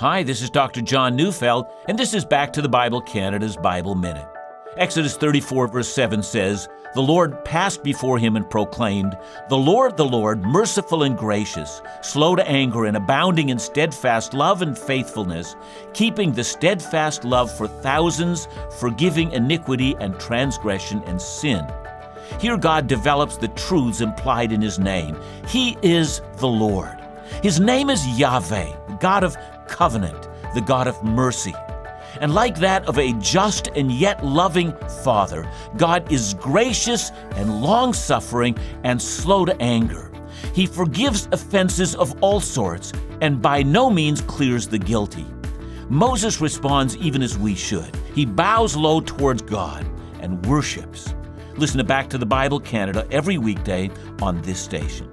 Hi, this is Dr. John Neufeld, and this is Back to the Bible Canada's Bible Minute. Exodus 34, verse 7 says, The Lord passed before him and proclaimed, The Lord, the Lord, merciful and gracious, slow to anger and abounding in steadfast love and faithfulness, keeping the steadfast love for thousands, forgiving iniquity and transgression and sin. Here, God develops the truths implied in His name. He is the Lord. His name is Yahweh, God of covenant, the God of mercy. And like that of a just and yet loving Father, God is gracious and long suffering and slow to anger. He forgives offenses of all sorts and by no means clears the guilty. Moses responds even as we should. He bows low towards God and worships. Listen to Back to the Bible Canada every weekday on this station.